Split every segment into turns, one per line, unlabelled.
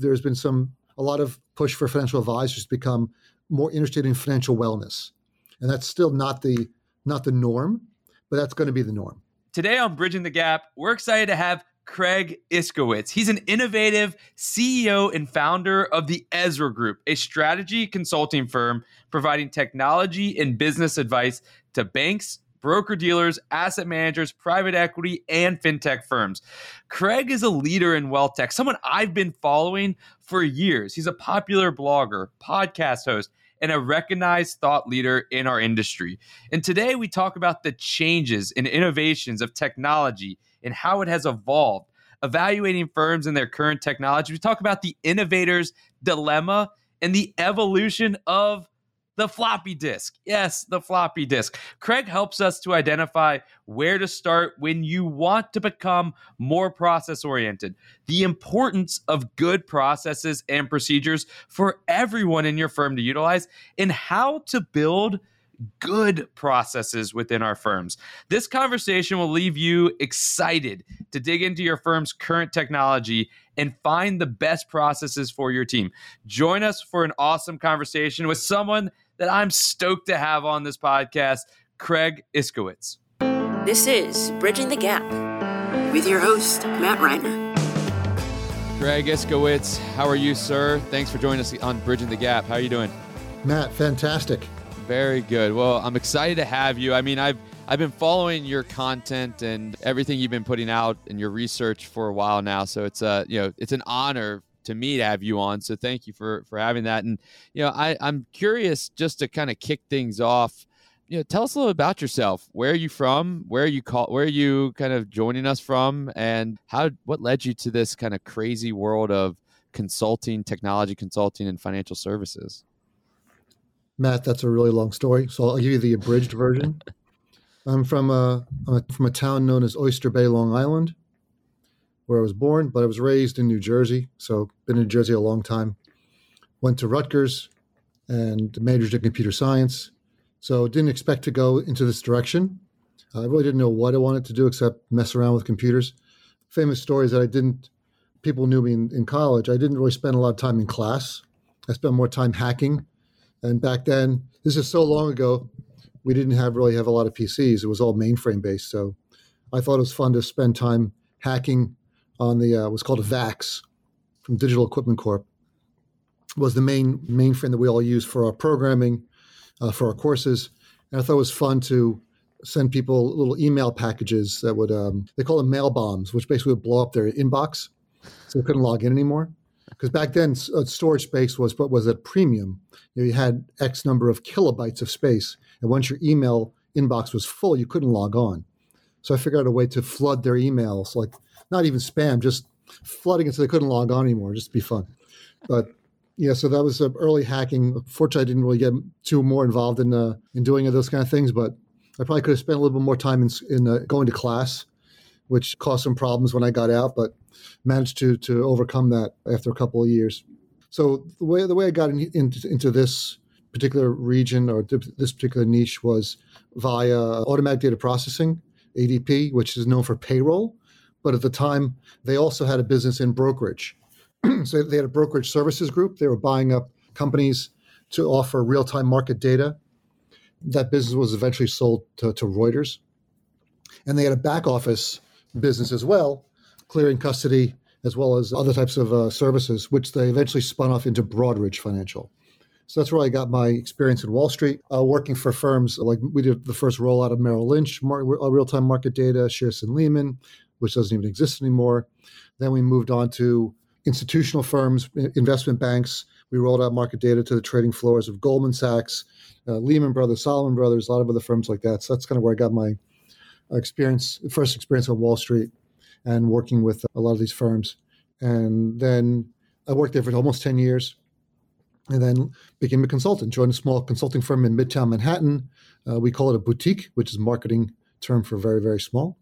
there's been some a lot of push for financial advisors to become more interested in financial wellness, and that's still not the not the norm, but that's going to be the norm.
Today on Bridging the Gap, we're excited to have Craig Iskowitz. He's an innovative CEO and founder of the Ezra Group, a strategy consulting firm providing technology and business advice to banks, broker dealers, asset managers, private equity, and fintech firms. Craig is a leader in wealth tech, someone I've been following for years. He's a popular blogger, podcast host, and a recognized thought leader in our industry. And today we talk about the changes and innovations of technology and how it has evolved, evaluating firms and their current technology. We talk about the innovator's dilemma and the evolution of the floppy disk. Yes, the floppy disk. Craig helps us to identify where to start when you want to become more process oriented, the importance of good processes and procedures for everyone in your firm to utilize, and how to build good processes within our firms. This conversation will leave you excited to dig into your firm's current technology and find the best processes for your team. Join us for an awesome conversation with someone that I'm stoked to have on this podcast, Craig Iskowitz.
This is Bridging the Gap with your host, Matt Reiner.
Craig Iskowitz, how are you, sir? Thanks for joining us on Bridging the Gap. How are you doing?
Matt, fantastic.
Very good. Well, I'm excited to have you. I mean, I've I've been following your content and everything you've been putting out and your research for a while now. So it's a uh, you know it's an honor to me to have you on. So thank you for for having that. And you know, I I'm curious just to kind of kick things off. You know, tell us a little about yourself. Where are you from? Where are you call? Where are you kind of joining us from? And how? What led you to this kind of crazy world of consulting, technology consulting, and financial services?
Matt, that's a really long story, so I'll give you the abridged version. I'm from a, I'm from a town known as Oyster Bay, Long Island where I was born, but I was raised in New Jersey, so been in New Jersey a long time. Went to Rutgers and majored in computer science. So didn't expect to go into this direction. I really didn't know what I wanted to do except mess around with computers. Famous stories that I didn't. People knew me in, in college. I didn't really spend a lot of time in class. I spent more time hacking. And back then, this is so long ago, we didn't have really have a lot of PCs. It was all mainframe based. So I thought it was fun to spend time hacking on the uh, was called a VAX from Digital Equipment Corp. Was the main mainframe that we all use for our programming, uh, for our courses, and I thought it was fun to send people little email packages that would um, they call them mail bombs, which basically would blow up their inbox, so they couldn't log in anymore. Because back then, uh, storage space was what was at premium. You, know, you had X number of kilobytes of space, and once your email inbox was full, you couldn't log on. So I figured out a way to flood their emails, like not even spam, just flooding it so they couldn't log on anymore, just to be fun. But yeah, so that was uh, early hacking. Fortunately, I didn't really get too more involved in uh, in doing those kind of things, but I probably could have spent a little bit more time in, in uh, going to class, which caused some problems when I got out, but managed to to overcome that after a couple of years. So the way the way I got in, in, into this particular region or this particular niche was via automatic data processing, ADP, which is known for payroll. But at the time, they also had a business in brokerage. so they had a brokerage services group. They were buying up companies to offer real time market data. That business was eventually sold to, to Reuters. And they had a back office business as well, clearing custody as well as other types of uh, services, which they eventually spun off into Broadridge Financial. So that's where I got my experience in Wall Street, uh, working for firms like we did the first rollout of Merrill Lynch, mar- uh, real time market data, Shearson Lehman, which doesn't even exist anymore. Then we moved on to institutional firms, investment banks. We rolled out market data to the trading floors of Goldman Sachs, uh, Lehman Brothers, Salomon Brothers, a lot of other firms like that. So that's kind of where I got my experience, first experience on Wall Street and working with a lot of these firms. And then I worked there for almost 10 years and then became a consultant, joined a small consulting firm in Midtown Manhattan. Uh, we call it a boutique, which is marketing term for very, very small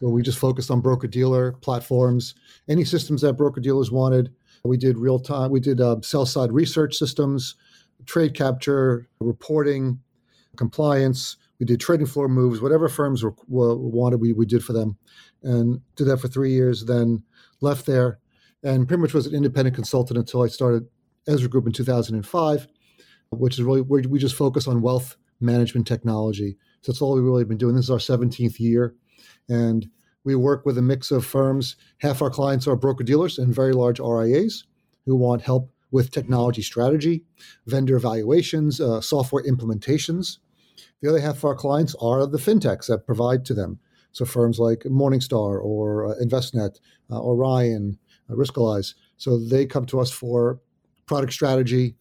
where we just focused on broker dealer platforms, any systems that broker dealers wanted. We did real time, we did uh, sell side research systems, trade capture, reporting, compliance. We did trading floor moves, whatever firms were, were, wanted, we, we did for them. And did that for three years, then left there and pretty much was an independent consultant until I started Ezra Group in 2005, which is really where we just focus on wealth management technology. So that's all we've really been doing. This is our 17th year, and we work with a mix of firms. Half our clients are broker dealers and very large RIAs who want help with technology strategy, vendor evaluations, uh, software implementations. The other half of our clients are the fintechs that provide to them. So firms like Morningstar or uh, Envestnet, uh, Orion, uh, Riskalyze. So they come to us for product strategy,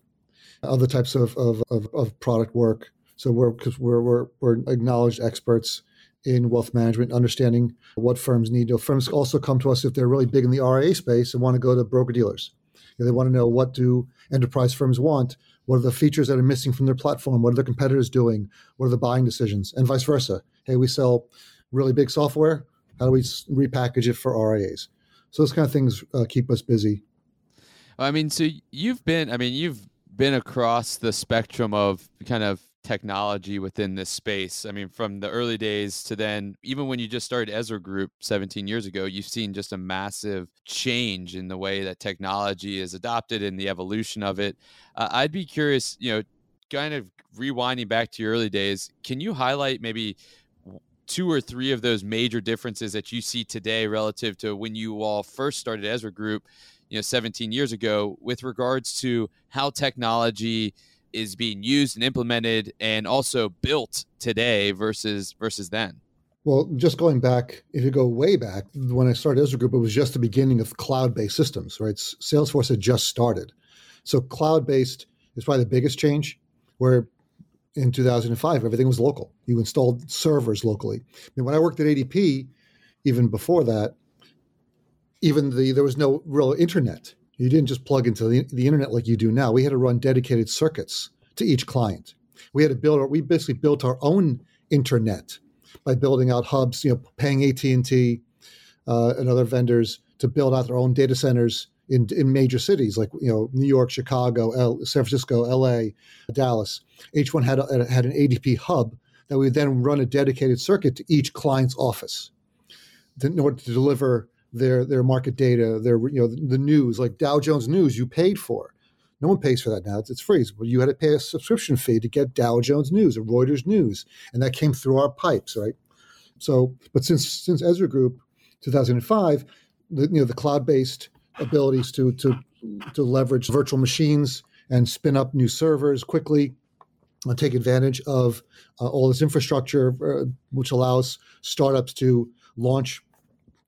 other types of, of, of, of product work. So we're because we're, we're we're acknowledged experts in wealth management, understanding what firms need. You know, firms also come to us if they're really big in the RIA space and want to go to broker dealers. You know, they want to know what do enterprise firms want. What are the features that are missing from their platform? What are the competitors doing? What are the buying decisions? And vice versa. Hey, we sell really big software. How do we repackage it for RIAs? So those kind of things uh, keep us busy.
I mean, so you've been, I mean, you've been across the spectrum of kind of technology within this space. I mean, from the early days to then, even when you just started Ezra Group 17 years ago, you've seen just a massive change in the way that technology is adopted and the evolution of it. Uh, I'd be curious, you know, kind of rewinding back to your early days, can you highlight maybe two or three of those major differences that you see today relative to when you all first started Ezra Group, you know, 17 years ago, with regards to how technology is being used and implemented and also built today versus versus then?
Well, just going back, if you go way back, when I started Ezra Group, it was just the beginning of cloud-based systems, right? Salesforce had just started. So cloud-based is probably the biggest change, where in 2005, everything was local. You installed servers locally. I mean, when I worked at ADP, even before that, even the there was no real internet. You didn't just plug into the, the internet like you do now. We had to run dedicated circuits to each client. We had to build. We basically built our own internet by building out hubs. You know, paying AT and T uh, and other vendors to build out their own data centers in, in major cities like you know New York, Chicago, L, San Francisco, L.A., Dallas. Each one had a, had an ADP hub that we then run a dedicated circuit to each client's office in order to deliver their their market data, their you know the news like Dow Jones News you paid for. No one pays for that now; it's, it's free. But you had to pay a subscription fee to get Dow Jones News or Reuters News, and that came through our pipes, right? So, but since since Ezra Group, 2005, the you know the cloud based abilities to to to leverage virtual machines and spin up new servers quickly, uh, take advantage of uh, all this infrastructure, uh, which allows startups to launch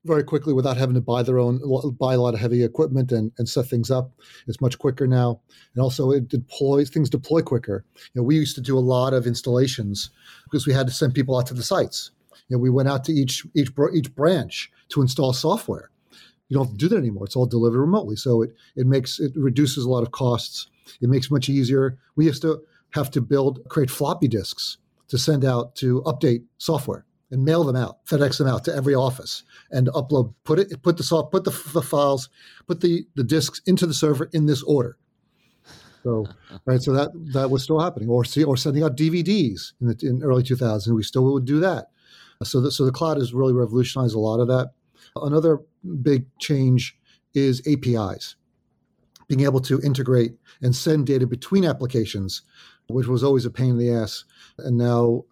very quickly without having to buy their own buy a lot of heavy equipment and, and set things up. It's much quicker now, and also it deploys things deploy quicker. You know, we used to do a lot of installations because we had to send people out to the sites. You know, we went out to each each each branch to install software. You don't have to do that anymore. It's all delivered remotely, so it it makes it reduces a lot of costs. It makes it much easier. We used to have to build create floppy disks to send out to update software and mail them out, FedEx them out to every office, and upload, put it, put the soft, put the, the files, put the the disks into the server in this order. So, right, so that that was still happening, or see, or sending out DVDs in the in early 2000s. We still would do that. So, the, so the cloud has really revolutionized a lot of that. Another big change is APIs, being able to integrate and send data between applications, which was always a pain in the ass, and now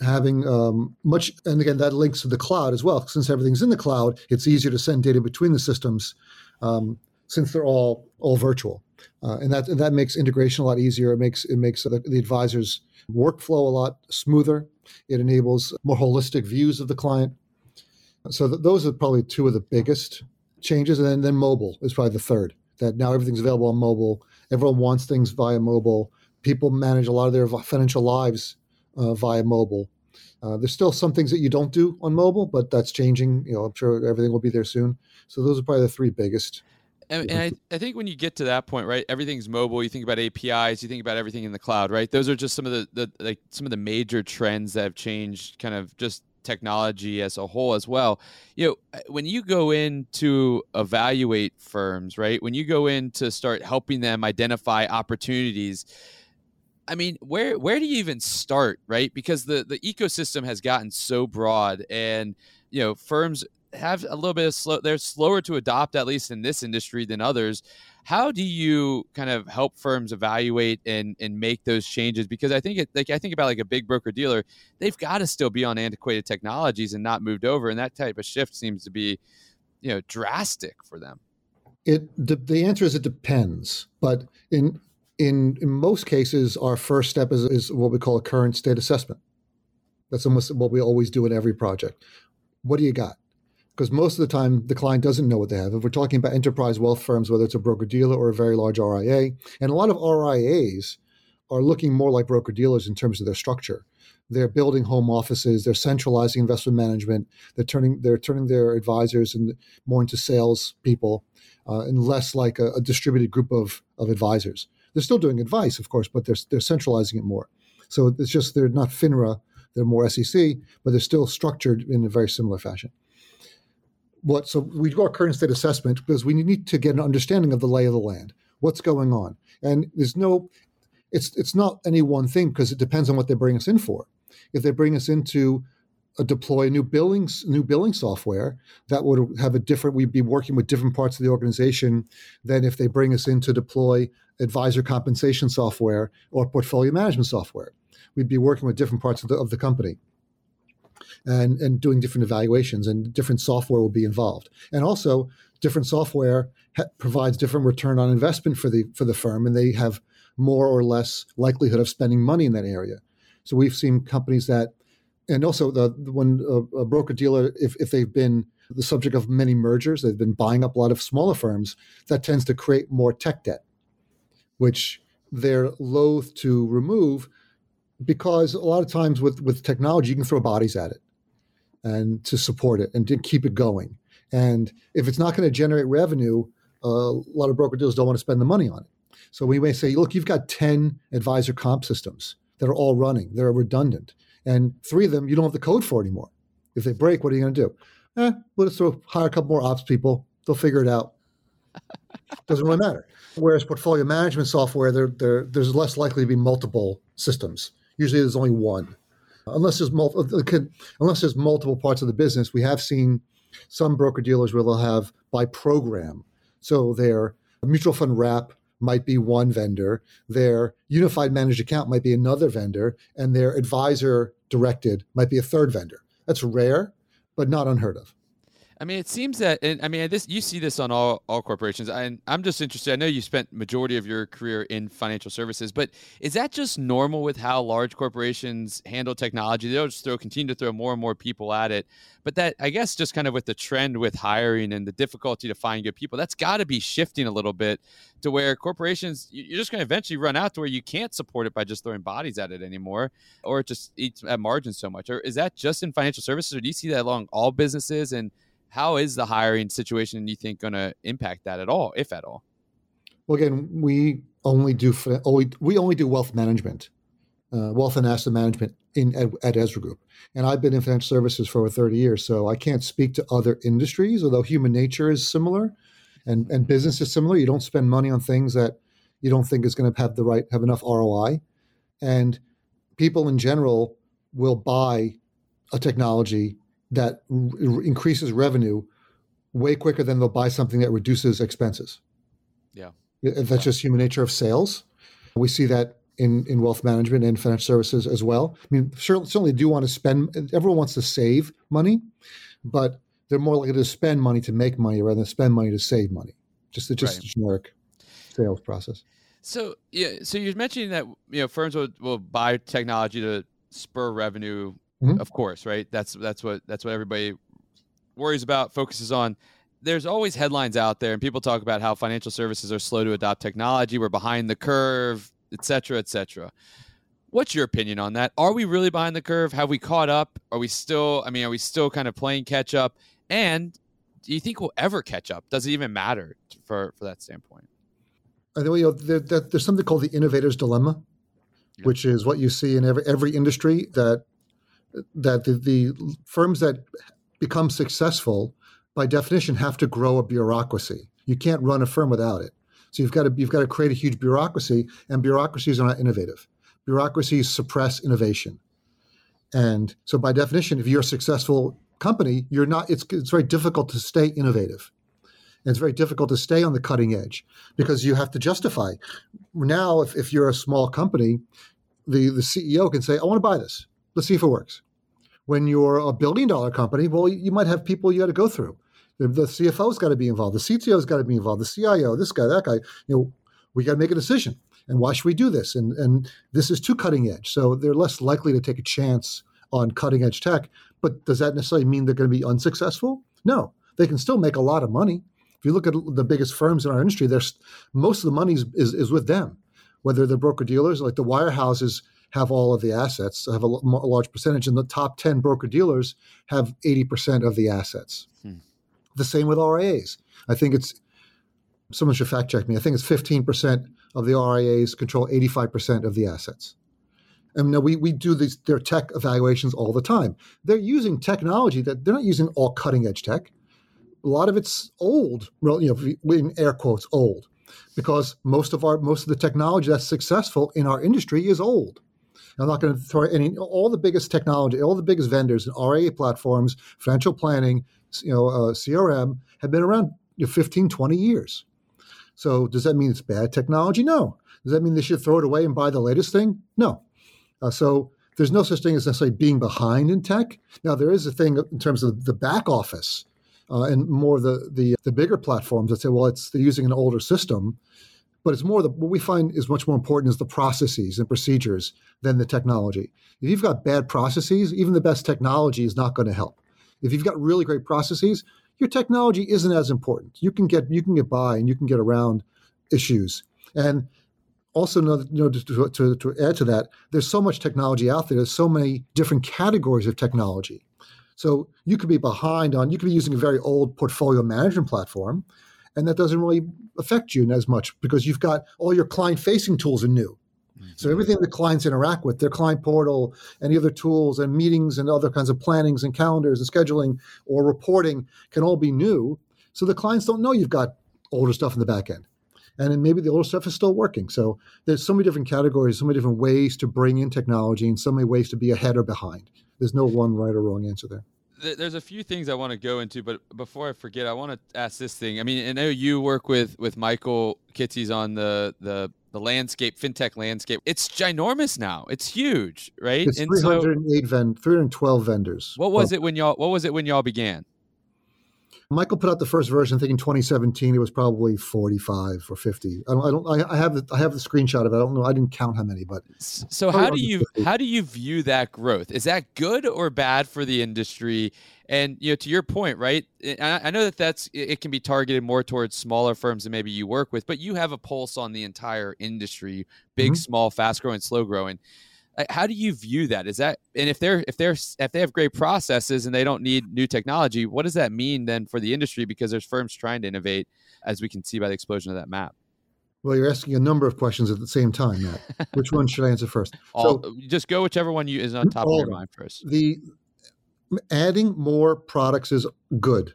having um, much, and again, that links to the cloud as well. Since everything's in the cloud, it's easier to send data between the systems um, since they're all all virtual, uh, and that and that makes integration a lot easier. It makes it makes the, the advisor's workflow a lot smoother. It enables more holistic views of the client. So th- those are probably two of the biggest changes, and then, then mobile is probably the third. That now everything's available on mobile. Everyone wants things via mobile. People manage a lot of their financial lives uh, via mobile. Uh, there's still some things that you don't do on mobile, but that's changing. You know, I'm sure everything will be there soon. So those are probably the three biggest.
And, and I, I, think when you get to that point, right, everything's mobile. You think about APIs, you think about everything in the cloud, right? Those are just some of the, the like some of the major trends that have changed, kind of just technology as a whole as well. You know, when you go in to evaluate firms, right, when you go in to start helping them identify opportunities I mean, where where do you even start, right? Because the the ecosystem has gotten so broad, and you know, firms have a little bit of slow. They're slower to adopt, at least in this industry, than others. How do you kind of help firms evaluate and and make those changes? Because I think it, like I think about like a big broker dealer, they've got to still be on antiquated technologies and not moved over, and that type of shift seems to be, you know, drastic for them.
It the, the answer is it depends, but in in in most cases, our first step is is what we call a current state assessment. That's almost what we always do in every project. What do you got? because most of the time the client doesn't know what they have. If we're talking about enterprise wealth firms, whether it's a broker dealer or a very large RIA, and a lot of RIAs are looking more like broker dealers in terms of their structure. They're building home offices. They're centralizing investment management. They're turning they're turning their advisors and more into sales people, uh, and less like a, a distributed group of of advisors. They're still doing advice, of course, but they're they're centralizing it more. So it's just they're not FINRA, they're more SEC, but they're still structured in a very similar fashion what so we do our current state assessment because we need to get an understanding of the lay of the land what's going on and there's no it's it's not any one thing because it depends on what they bring us in for if they bring us into Uh, deploy new billings new billing software that would have a different we'd be working with different parts of the organization than if they bring us in to deploy advisor compensation software or portfolio management software we'd be working with different parts of the, of the company and, and doing different evaluations, and different software will be involved. And also, different software ha- provides different return on investment for the for the firm, and they have more or less likelihood of spending money in that area. So we've seen companies that, and also the when a, a broker dealer, if if they've been the subject of many mergers, they've been buying up a lot of smaller firms. That tends to create more tech debt, which they're loath to remove because a lot of times with with technology you can throw bodies at it and to support it and to keep it going. And if it's not going to generate revenue, uh, a lot of broker dealers don't want to spend the money on it. So we may say, look, you've got 10 advisor comp systems that are all running, they're redundant. And three of them you don't have the code for anymore. If they break, what are you going to do? Eh, we'll just throw, hire a couple more ops people. They'll figure it out. Doesn't really matter. Whereas portfolio management software, there, there, there's less likely to be multiple systems. Usually there's only one unless there's multiple unless there's multiple parts of the business. We have seen some broker dealers where they'll have by program. So their mutual fund wrap might be one vendor, their unified managed account might be another vendor, and their advisor directed might be a third vendor. That's rare, but not unheard of.
I mean, it seems that, and I mean, this you see this on all all corporations. And I'm just interested. I know you spent majority of your career in financial services, but is that just normal with how large corporations handle technology? They'll just throw continue to throw more and more people at it. But that, I guess, just kind of with the trend with hiring and the difficulty to find good people, that's got to be shifting a little bit to where corporations you're just going to eventually run out to where you can't support it by just throwing bodies at it anymore, or it just eats at margins so much. Or is that just in financial services, or do you see that along all businesses and how is the hiring situation you think going to impact that at all, if at all?
Well, again, we only do we only do wealth management, uh, wealth and asset management in at, at Ezra Group, and I've been in financial services for over thirty years, so I can't speak to other industries. Although human nature is similar, and and business is similar, you don't spend money on things that you don't think is going to have the right have enough ROI, and people in general will buy a technology that r- increases revenue way quicker than they'll buy something that reduces expenses.
Yeah.
That's just human nature of sales. We see that in, in wealth management and financial services as well. I mean, certainly, certainly do want to spend, everyone wants to save money, but they're more likely to spend money to make money rather than spend money to save money. Just, the just right. generic sales process.
So yeah, so you're mentioning that you know firms will, will buy technology to spur revenue mm-hmm. of course, right? That's that's what that's what everybody worries about, focuses on. There's always headlines out there, and people talk about how financial services are slow to adopt technology. We're behind the curve, et cetera, et cetera. What's your opinion on that? Are we really behind the curve? Have we caught up? Are we still? I mean, are we still kind of playing catch up? And do you think we'll ever catch up? Does it even matter for for that standpoint?
I think you know, there, there, there's something called the innovator's dilemma, yeah. which is what you see in every every industry that that the, the firms that become successful by definition have to grow a bureaucracy. You can't run a firm without it. So you've got to you've got to create a huge bureaucracy, and bureaucracies are not innovative. Bureaucracies suppress innovation, and so by definition, if you're a successful company, you're not. It's it's very difficult to stay innovative. And it's very difficult to stay on the cutting edge because you have to justify. Now, if, if you're a small company, the, the CEO can say, I want to buy this. Let's see if it works. When you're a billion dollar company, well, you might have people you got to go through. The, CFO's got to be involved. The CTO's got to be involved. The CIO, this guy, that guy. You know, we got to make a decision. And why should we do this? And and this is too cutting edge, so they're less likely to take a chance on cutting edge tech. But does that necessarily mean they're going to be unsuccessful? No, they can still make a lot of money. If you look at the biggest firms in our industry, there's most of the money is, is, is with them, whether they're broker dealers, like the wirehouses have all of the assets, have a, a large percentage, and the top 10 broker dealers have 80% of the assets. Hmm. The same with RIAs. I think it's, someone should fact check me, I think it's 15% of the RIAs control 85% of the assets. And now we, we do these their tech evaluations all the time. They're using technology that they're not using all cutting edge tech a lot of it's old, you know, in air quotes, old, because most of our most of the technology that's successful in our industry is old. I'm not going to throw any all the biggest technology, all the biggest vendors and RIA platforms, financial planning, you know, uh, CRM have been around you know, 15, 20 years. So does that mean it's bad technology? No. Does that mean they should throw it away and buy the latest thing? No. Uh, so there's no such thing as necessarily being behind in tech. Now there is a thing in terms of the back office uh, and more the, the the bigger platforms that say, well, it's they're using an older system, but it's more the what we find is much more important is the processes and procedures than the technology. If you've got bad processes, even the best technology is not going to help. If you've got really great processes, your technology isn't as important. You can get you can get by and you can get around issues. And also, you know, to, to, to add to that, there's so much technology out there. There's so many different categories of technology. So you could be behind on, you could be using a very old portfolio management platform, and that doesn't really affect you as much because you've got all your client facing tools are new. Mm-hmm. So everything the clients interact with, their client portal, any other tools and meetings and other kinds of plannings and calendars and scheduling or reporting can all be new. So the clients don't know you've got older stuff in the back end. And then maybe the older stuff is still working. So there's so many different categories, so many different ways to bring in technology and so many ways to be ahead or behind. There's no one right or wrong answer there
there's a few things I want to go into, but before I forget, I want to ask this thing. I mean, I know you work with with Michael Kitces on the the the landscape, fintech landscape. It's ginormous now. It's huge, right?
It's 308 so, ven- 312 vendors.
What was well, it when y'all What was it when y'all began?
Michael put out the first version. I think in 2017 it was probably 45 or 50. I don't. I don't. I have the. I have the screenshot of it. I don't know. I didn't count how many, but
so how do you 50. how do you view that growth? Is that good or bad for the industry? And you know, to your point, right? I, I know that that's it can be targeted more towards smaller firms than maybe you work with, but you have a pulse on the entire industry, big, mm-hmm. small, fast growing, slow growing how do you view that? Is that and if they're if they're if they have great processes and they don't need new technology what does that mean then for the industry? Because there's firms trying to innovate as we can see by the explosion of that map.
Well you're asking a number of questions at the same time matt. Which one should i answer first?
All, so just go whichever one you is on top of your mind first.
The adding more products is good.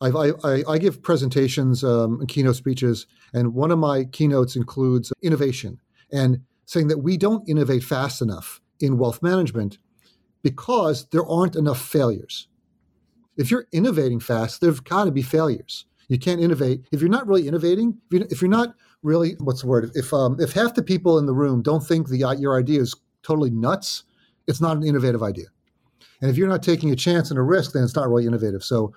I, I, I give presentations um, and keynote speeches and one of my keynotes includes innovation. And saying that we don't innovate fast enough in wealth management because there aren't enough failures. If you're innovating fast, there've got to be failures. You can't innovate if you're not really innovating. If you're not really, what's the word? If um, if half the people in the room don't think the your idea is totally nuts, it's not an innovative idea. And if you're not taking a chance and a risk, then it's not really innovative. So,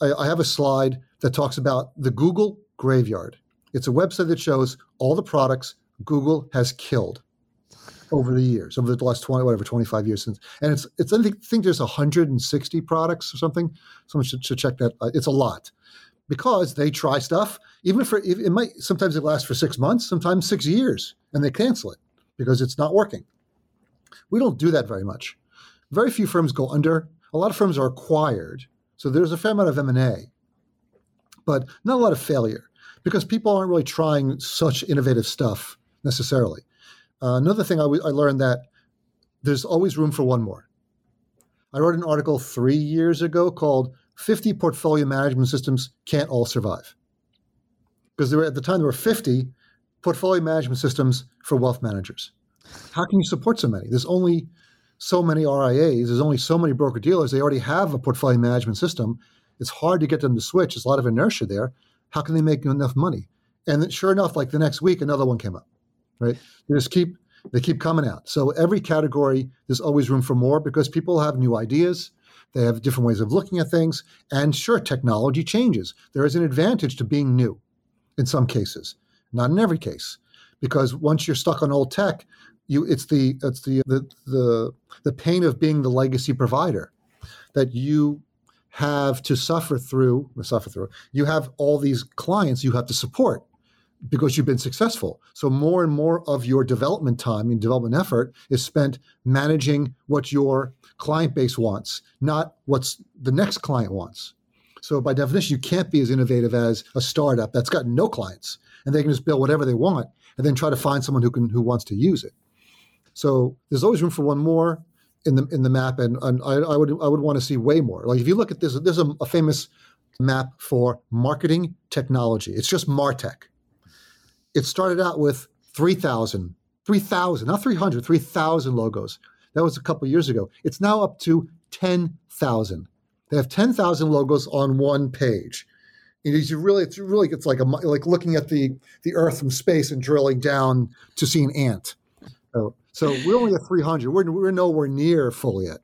I, I have a slide that talks about the Google graveyard. It's a website that shows all the products Google has killed over the years, over the last 20, whatever, 25 years since. And it's, it's I think, there's 160 products or something. Someone should, should check that. Uh, it's a lot because they try stuff, even for, it might, sometimes it lasts for six months, sometimes six years, and they cancel it because it's not working. We don't do that very much. Very few firms go under. A lot of firms are acquired. So there's a fair amount of M&A, but not a lot of failure because people aren't really trying such innovative stuff necessarily. Uh, another thing I, w- I learned that there's always room for one more. I wrote an article three years ago called 50 Portfolio Management Systems Can't All Survive. Because there were, at the time there were 50 portfolio management systems for wealth managers. How can you support so many? There's only so many RIAs, there's only so many broker dealers. They already have a portfolio management system. It's hard to get them to switch. There's a lot of inertia there. How can they make enough money? And sure enough, like the next week, another one came up. Right? They just keep they keep coming out. So every category, there's always room for more because people have new ideas. They have different ways of looking at things. And sure, technology changes. There is an advantage to being new in some cases, not in every case, because once you're stuck on old tech, you it's the it's the the the, the pain of being the legacy provider that you have to suffer through suffer through you have all these clients you have to support because you've been successful so more and more of your development time and development effort is spent managing what your client base wants not what's the next client wants so by definition you can't be as innovative as a startup that's got no clients and they can just build whatever they want and then try to find someone who can who wants to use it so there's always room for one more in the in the map, and, and I, I, would I would want to see way more. Like if you look at this, there's a, a famous map for marketing technology. It's just Martech. It started out with 3,000, 3,000, not 300, 3,000 logos. That was a couple years ago. It's now up to 10,000. They have 10,000 logos on one page. And you really, it's really, it's like a, like looking at the the Earth from space and drilling down to see an ant. So, so we're only at 300. We're, we're nowhere near full yet.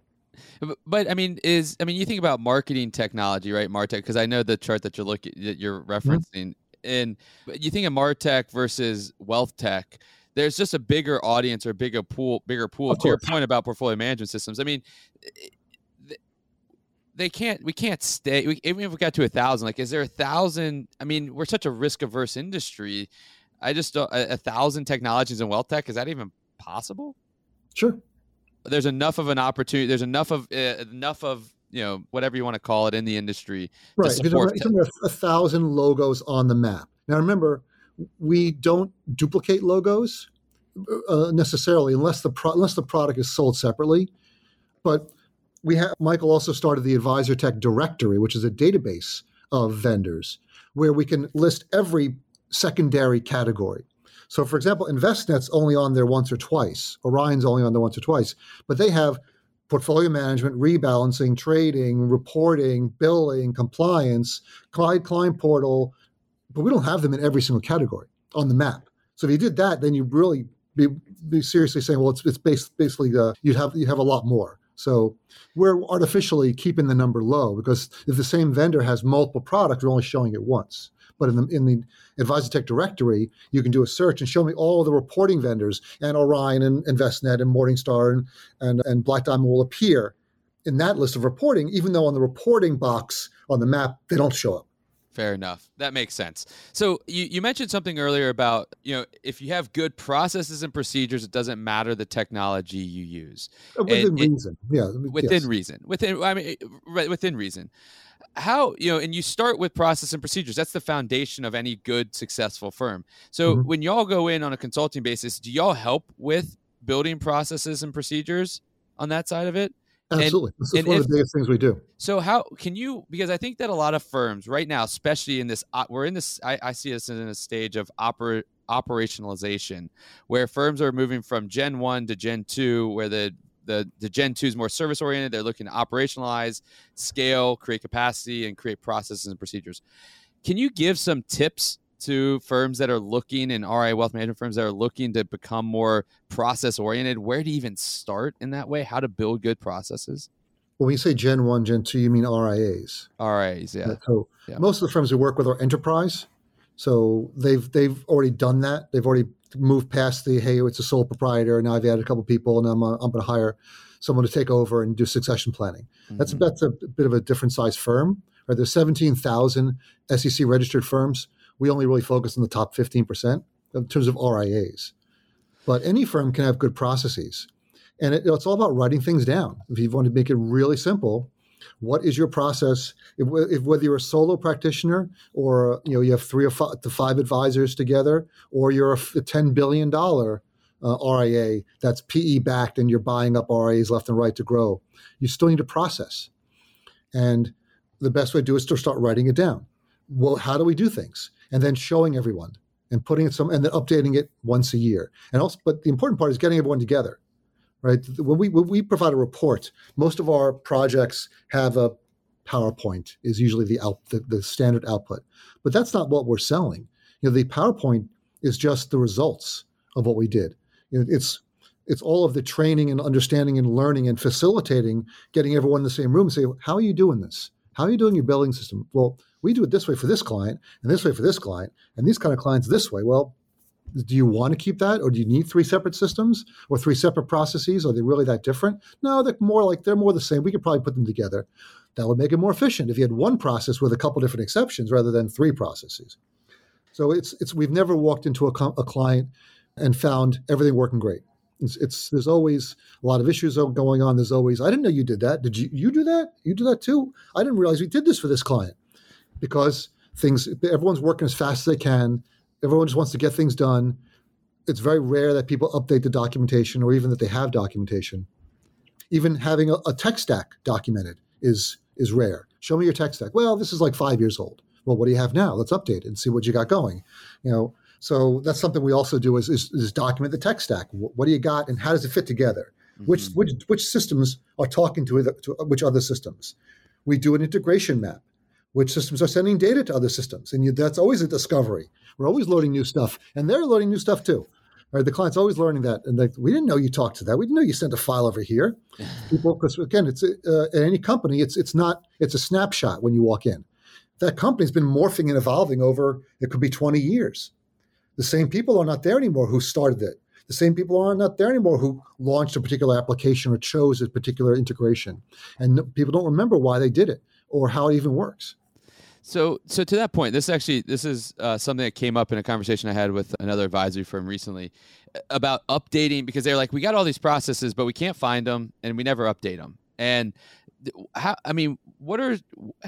But, but, I mean, is I mean, you think about marketing technology, right, Martech? Because I know the chart that you're looking that you're mm-hmm. referencing, mm-hmm. And you think of Martech versus wealth tech. There's just a bigger audience or bigger pool, bigger pool. to your point about portfolio management systems, I mean, they can't. We can't stay. We, even if we got to a thousand, like, is there a thousand? I mean, we're such a risk averse industry. I just don't. A, a thousand technologies in wealth tech is that even possible?
Sure.
There's enough of an opportunity. There's enough of uh, enough of you know whatever you want to call it in the industry.
Right. There's a thousand logos on the map. Now remember, we don't duplicate logos uh, necessarily unless the pro- unless the product is sold separately. But we have Michael also started the Advisor Tech Directory, which is a database of vendors where we can list every secondary category. So, for example, Envestnet's only on there once or twice. Orion's only on there once or twice, but they have portfolio management, rebalancing, trading, reporting, billing, compliance, client client portal, but we don't have them in every single category on the map. So if you did that, then you really be, be seriously saying, well, it's it's basically uh, you'd have you have a lot more. So we're artificially keeping the number low because if the same vendor has multiple products, we're only showing it once. But in the in the Advisor Tech directory, you can do a search and show me all the reporting vendors, and Orion and Envestnet and Morningstar and, and, and Black Diamond will appear in that list of reporting, even though on the reporting box on the map, they don't show up.
Fair enough. That makes sense. So you, you mentioned something earlier about, you know, if you have good processes and procedures, it doesn't matter the technology you use.
Uh, within and reason. It, yeah.
Within yes. reason. Within I mean within reason how you know and you start with process and procedures that's the foundation of any good successful firm so mm-hmm. when y'all go in on a consulting basis do y'all help with building processes and procedures on that side of it
absolutely and, this is one if, of the biggest things we do
so how can you because i think that a lot of firms right now especially in this uh, we're in this i, I see us in a stage of oper, operationalization where firms are moving from gen 1 to gen 2 where the the the Gen 2 is more service oriented. They're looking to operationalize, scale, create capacity, and create processes and procedures. Can you give some tips to firms that are looking and RI wealth management firms that are looking to become more process oriented? Where to even start in that way? How to build good processes?
Well, when you say Gen 1, Gen 2, you mean RIAs.
RIAs, yeah.
So yeah. most of the firms we work with are enterprise. So they've they've already done that. They've already moved past the hey, it's a sole proprietor. Now I've added a couple people, and I'm uh, I'm going to hire someone to take over and do succession planning. Mm-hmm. That's that's a bit of a different size firm. Right? There's 17,000 SEC registered firms. We only really focus on the top 15 percent in terms of RIAs. But any firm can have good processes, and it, it's all about writing things down. If you want to make it really simple, what is your process? If, if, whether you're a solo practitioner or you know you have three or five, to five advisors together, or you're a, ten billion dollar uh, RIA that's PE backed and you're buying up RIAs left and right to grow, you still need a process. And the best way to do it is to start writing it down. Well, how do we do things? And then showing everyone and putting it some and then updating it once a year. And also, but the important part is getting everyone together right? When we when we provide a report, most of our projects have a PowerPoint is usually the out the, the standard output, but that's not what we're selling. You know, the PowerPoint is just the results of what we did. You know, it's it's all of the training and understanding and learning and facilitating, getting everyone in the same room and say, how are you doing this? How are you doing your billing system? Well, we do it this way for this client and this way for this client and these kind of clients this way. Well, do you want to keep that or do you need three separate systems or three separate processes? Are they really that different? No, they're more like they're more the same. We could probably put them together. That would make it more efficient if you had one process with a couple different exceptions rather than three processes. So it's it's we've never walked into a, a client and found everything working great. It's, it's, there's always a lot of issues going on. There's always I didn't know you did that. Did you you do that? You do that too? I didn't realize we did this for this client because things everyone's working as fast as they can. Everyone just wants to get things done. It's very rare that people update the documentation or even that they have documentation. Even having a, a tech stack documented is is rare. Show me your tech stack. Well, this is like five years old. Well, what do you have now? Let's update it and see what you got going. You know, so that's something we also do is, is, is document the tech stack. What, what, do you got and how does it fit together? Mm-hmm. Which, which, which systems are talking to, to which other systems? We do an integration map. Which systems are sending data to other systems? And you, that's always a discovery. We're always loading new stuff, and they're loading new stuff too. Right, the client's always learning that, and like, we didn't know you talked to that. We didn't know you sent a file over here. People, because again, it's uh, at any company, it's it's not it's a snapshot when you walk in. That company's been morphing and evolving over it could be twenty years. The same people are not there anymore who started it. The same people are not there anymore who launched a particular application or chose a particular integration. And people don't remember why they did it or how it even works.
So, so to that point, this actually this is uh, something that came up in a conversation I had with another advisory firm recently uh, about updating because they're like, we got all these processes, but we can't find them, and we never update them. And how i mean what are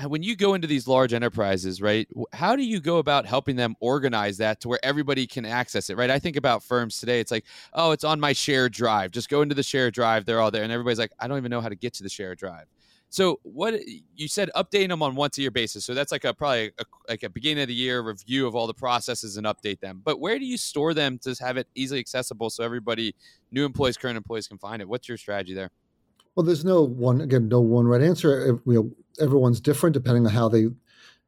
when you go into these large enterprises right how do you go about helping them organize that to where everybody can access it right? I think about firms today it's like oh it's on my shared drive just go into the shared drive they're all there and everybody's like i don't even know how to get to the shared drive. So what you said updating them on once a year basis so that's like a probably a, like a beginning of the year review of all the processes and update them but where do you store them to have it easily accessible so everybody new employees current employees can find it? What's your strategy there
well, there's no one again, no one right answer. You know, everyone's different depending on how they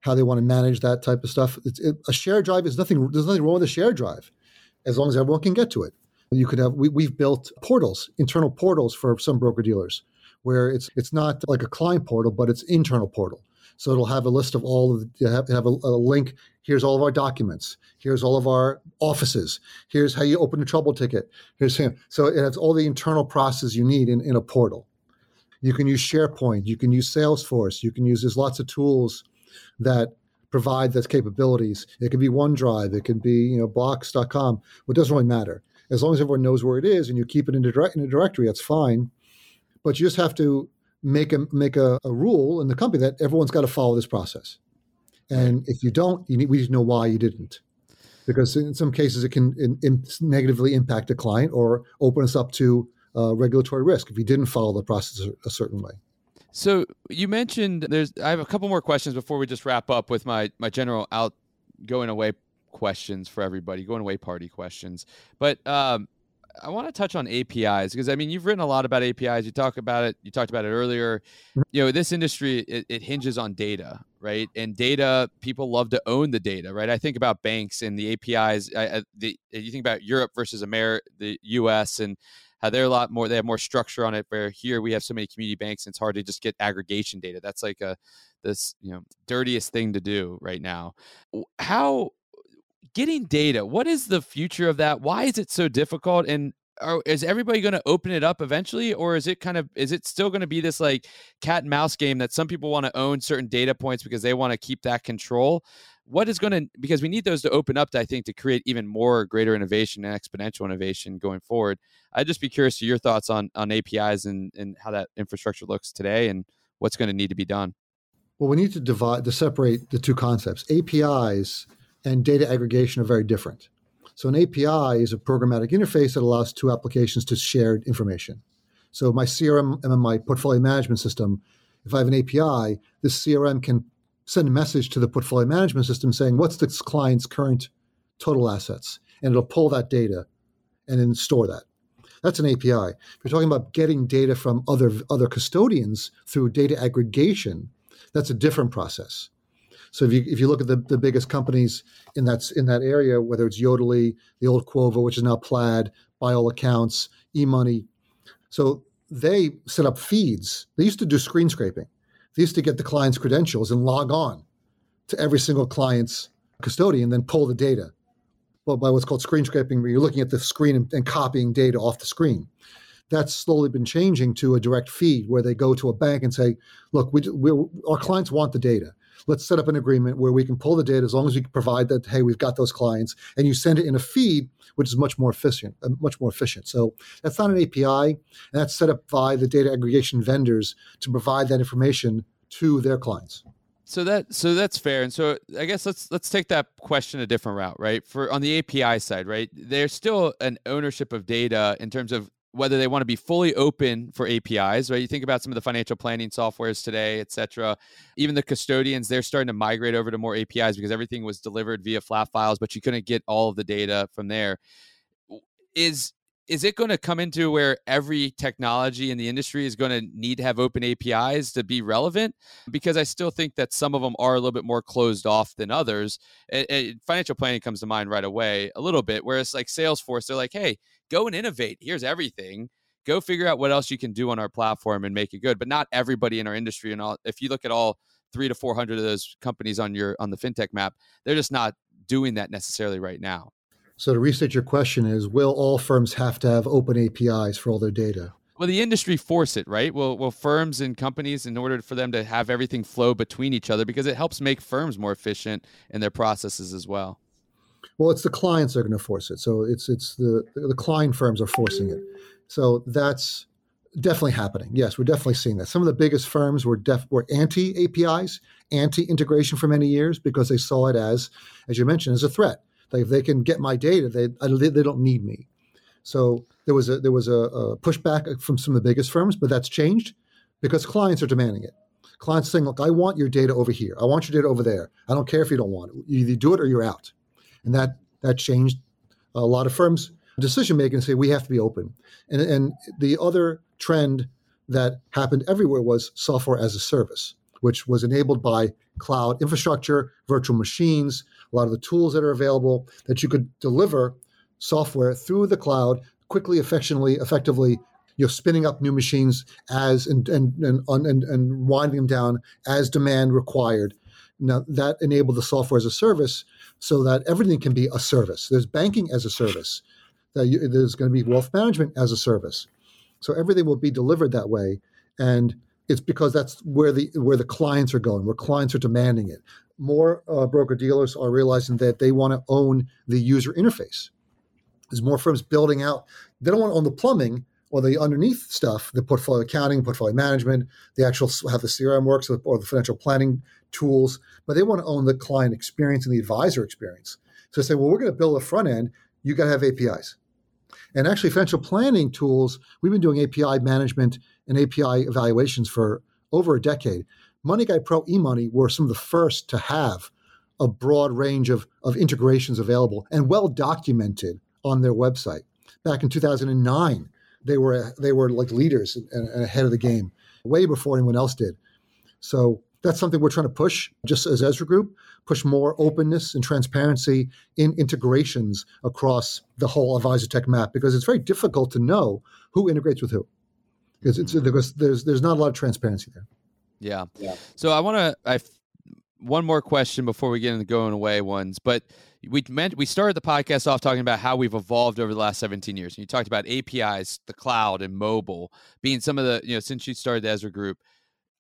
how they want to manage that type of stuff. It, a share drive is nothing. There's nothing wrong with a share drive, as long as everyone can get to it. You could have. We, we've built portals, internal portals for some broker dealers, where it's it's not like a client portal, but it's internal portal. So it'll have a list of all of you have, have a, a, link. Here's all of our documents. Here's all of our offices. Here's how you open a trouble ticket. Here's him. So it has all the internal process you need in, in a portal. You can use SharePoint. You can use Salesforce. You can use, there's lots of tools that provide those capabilities. It can be OneDrive. It can be, you know, Box.com. Well, it doesn't really matter. As long as everyone knows where it is and you keep it in a, direct, in a directory, that's fine. But you just have to make a make a, a rule in the company that everyone's got to follow this process. And if you don't, you need, we need to know why you didn't because in some cases it can in, in negatively impact a client or open us up to uh, regulatory risk if you didn't follow the process a certain way.
So you mentioned there's. I have a couple more questions before we just wrap up with my my general out going away questions for everybody, going away party questions. But um, I want to touch on APIs because I mean you've written a lot about APIs. You talk about it. You talked about it earlier. Mm-hmm. You know this industry it, it, hinges on data, right? And data people love to own the data, right? I think about banks and the APIs. I, I, the, you think about Europe versus America, the U.S. and how they're a lot more they have more structure on it where here we have so many community banks and it's hard to just get aggregation data. That's like a this you know dirtiest thing to do right now. How getting data what is the future of that? Why is it so difficult? And are, is everybody going to open it up eventually or is it kind of is it still going to be this like cat and mouse game that some people want to own certain data points because they want to keep that control? What is going to because we need those to open up to, i think to create even more greater innovation and exponential innovation going forward. I'd just be curious to your thoughts on on apis and and how that infrastructure looks today and what's going to need to be done.
Well we need to divide to separate the two concepts. Apis and data aggregation are very different so an api is a programmatic interface that allows two applications to share information so my crm and my portfolio management system if i have an api this crm can send a message to the portfolio management system saying, what's this client's current total assets? And it'll pull that data and then store that. that's an API. If you're talking about getting data from other other custodians through data aggregation, that's a different process. So if you if you look at the, the biggest companies in that in that area, whether it's Yodlee, the old Quovo, which is now Plaid, by all accounts, eMoney, so they set up feeds. They used to do screen scraping. They used to get the client's credentials and log on to every single client's custodian, and then pull the data. Well, by what's called screen scraping, where you're looking at the screen and, and copying data off the screen. That's slowly been changing to a direct feed where they go to a bank and say, "Look, we, our clients want the data let's set up an agreement where we can pull the data as long as we can provide that hey we've got those clients and you send it in a feed which is much more efficient uh, much more efficient. So that's not an api and that's set up by the data aggregation vendors to provide that information to their clients.
So that so that's fair. And so i guess let's let's take that question a different route right? For on the api side right there's still an ownership of data in terms of whether they want to be fully open for APIs, right? You think about some of the financial planning softwares today, et cetera. Even the custodians, they're starting to migrate over to more APIs because everything was delivered via flat files, but you couldn't get all of the data from there. Is is it going to come into where every technology in the industry is going to need to have open APIs to be relevant? Because I still think that some of them are a little bit more closed off than others. financial planning comes to mind right away a little bit, whereas like Salesforce, they're like, hey, go and innovate. Here's everything. Go figure out what else you can do on our platform and make it good. But not everybody in our industry and all. If you look at all three to four hundred of those companies on your on the fintech map, they're just not doing that necessarily right now.
So to restate your question is, will all firms have to have open APIs for all their data?
Well, the industry force it, right? Will will firms and companies, in order for them to have everything flow between each other, because it helps make firms more efficient in their processes as well.
Well, it's the clients that are going to force it. So it's it's the the client firms are forcing it. So that's definitely happening. Yes, we're definitely seeing that. Some of the biggest firms were def, were anti APIs, anti integration for many years because they saw it as, as you mentioned, as a threat. Like if they can get my data, they they don't need me. So there was a there was a, a pushback from some of the biggest firms, but that's changed because clients are demanding it. Clients saying, "Look, I want your data over here. I want your data over there. I don't care if you don't want it. You either do it or you're out." and that that changed a lot of firms' decision making. Say we have to be open, and and the other trend that happened everywhere was software as a service, which was enabled by cloud infrastructure, virtual machines, a lot of the tools that are available that you could deliver software through the cloud quickly, effectively, effectively. You're spinning up new machines as and and and, and, and winding them down as demand required. Now that enabled the software as a service so that everything can be a service. There's banking as a service. There's going to be wealth management as a service. So everything will be delivered that way, and it's because that's where the where the clients are going, where clients are demanding it. More uh, broker dealers are realizing that they want to own the user interface. There's more firms building out. They don't want to own the plumbing or the underneath stuff, the portfolio accounting, portfolio management, the actual how the CRM works, or the financial planning tools, but they want to own the client experience and the advisor experience. So they say, well, we're going to build a front end. You got to have APIs. And actually, financial planning tools, we've been doing API management and API evaluations for over a decade. MoneyGuide Pro eMoney were some of the first to have a broad range of, of integrations available and well documented on their website. Back in 2009, they were they were like leaders and ahead of the game, way before anyone else did. So that's something we're trying to push just as Ezra Group, push more openness and transparency in integrations across the whole advisor tech map because it's very difficult to know who integrates with who. Because it's because there's there's not a lot of transparency there.
Yeah. yeah. So I want to I one more question before we get into the going away ones, but we meant we started the podcast off talking about how we've evolved over the last 17 years. And you talked about APIs, the cloud, and mobile being some of the you know since you started the Ezra Group.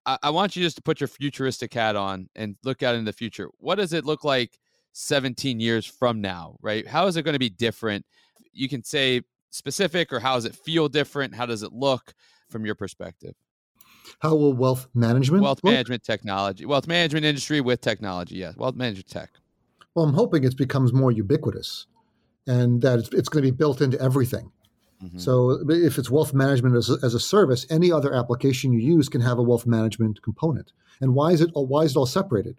I, I want you just to put your futuristic hat on and look out in the future. What does it look like 17 years from now, right? How is it going to be different? You can say specific or how does it feel different? How does it look from your perspective?
How will wealth management?
Wealth look? management technology, wealth management industry with technology. Yes, wealth management tech.
Well, I'm hoping it becomes more ubiquitous, and that it's, it's going to be built into everything. Mm-hmm. So if it's wealth management as a, as a service, any other application you use can have a wealth management component. And why is it why is it all separated?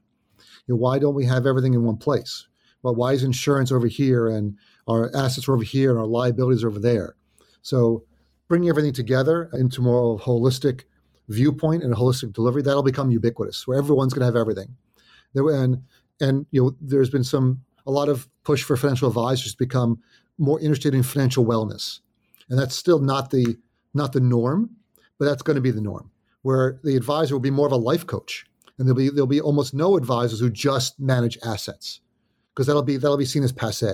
You know, why don't we have everything in one place? Well, why is insurance over here and our assets are over here and our liabilities are over there? So bringing everything together into more of a holistic viewpoint and a holistic delivery, that'll become ubiquitous, where everyone's going to have everything. And and you know, there's been some a lot of push for financial advisors to become more interested in financial wellness, and that's still not the not the norm, but that's going to be the norm, where the advisor will be more of a life coach, and there'll be there'll be almost no advisors who just manage assets, because that'll be that'll be seen as passe.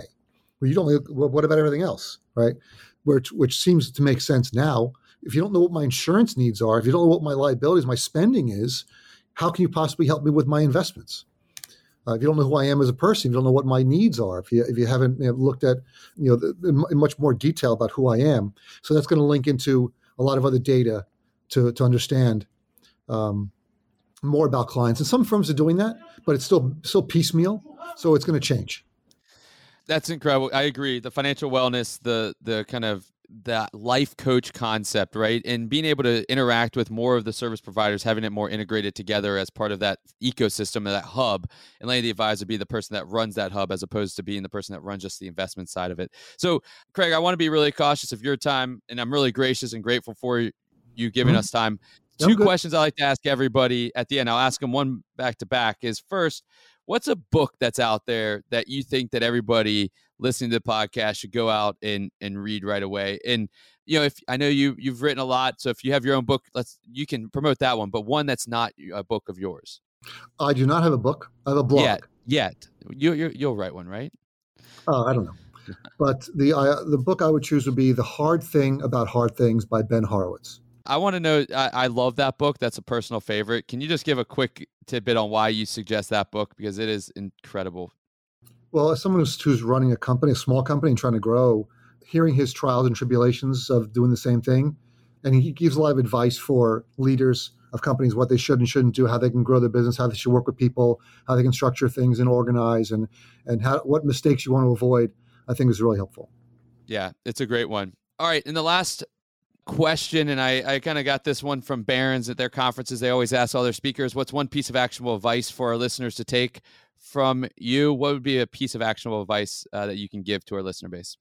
Where you don't, well, what about everything else, right? Which which seems to make sense now. If you don't know what my insurance needs are, if you don't know what my liabilities, my spending is, how can you possibly help me with my investments? Uh, if you don't know who I am as a person, if you don't know what my needs are, if you if you haven't you know, looked at you know the, in, in much more detail about who I am, so that's going to link into a lot of other data to to understand um, more about clients. And some firms are doing that, but it's still still piecemeal, so it's going to change.
That's incredible. I agree. The financial wellness, the the kind of that life coach concept, right? And being able to interact with more of the service providers, having it more integrated together as part of that ecosystem, of that hub, and letting the advisor be the person that runs that hub as opposed to being the person that runs just the investment side of it. So, Craig, I want to be really cautious of your time, and I'm really gracious and grateful for you giving mm-hmm. us time. Two questions I like to ask everybody at the end. I'll ask them one back to back. Is first, what's a book that's out there that you think that everybody listening to the podcast should go out and and read right away? And you know if i know you you've written a lot so if you have your own book let's you can promote that one but one that's not a book of yours.
I do not have a book. I have a blog.
Yet yet. You you you'll write one right?
Oh i don't know. But the uh, the book i would choose would be the hard thing about hard things by ben horowitz
I want to know. I, I, love that book. That's a personal favorite. Can you just give a quick tidbit on why you suggest that book because it is incredible.
Well, as someone who's, who's running a company, a small company, and trying to grow, hearing his trials and tribulations of doing the same thing, and he gives a lot of advice for leaders of companies what they should and shouldn't do, how they can grow their business, how they should work with people, how they can structure things and organize, and and how what mistakes you want to avoid. I think is really helpful.
Yeah, it's a great one. All right, in the last question, and I, I kind of got this one from Barron's at their conferences. They always ask all their speakers, what's one piece of actionable advice for our listeners to take from you? What would be a piece of actionable advice uh, that you can give to our listener base?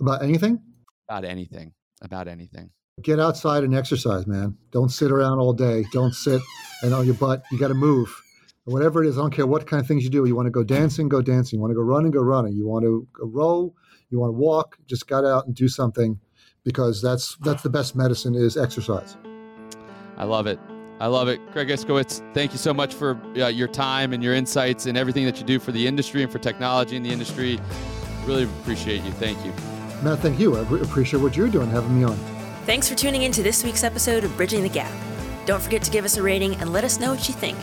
About anything?
About anything. About anything.
Get outside and exercise, man. Don't sit around all day. Don't sit and on your butt. You got to move. Whatever it is, I don't care what kind of things you do. You want to go dancing, go dancing. You want to go running, go running. You want to go row, you want to walk, just got out and do something because that's that's the best medicine is exercise.
I love it. I love it. Craig Iskowitz, thank you so much for uh, your time and your insights and everything that you do for the industry and for technology in the industry. Really appreciate you. Thank you.
Matt, thank you. I appreciate what you're doing, having me on.
Thanks for tuning in to this week's episode of Bridging the Gap. Don't forget to give us a rating and let us know what you think.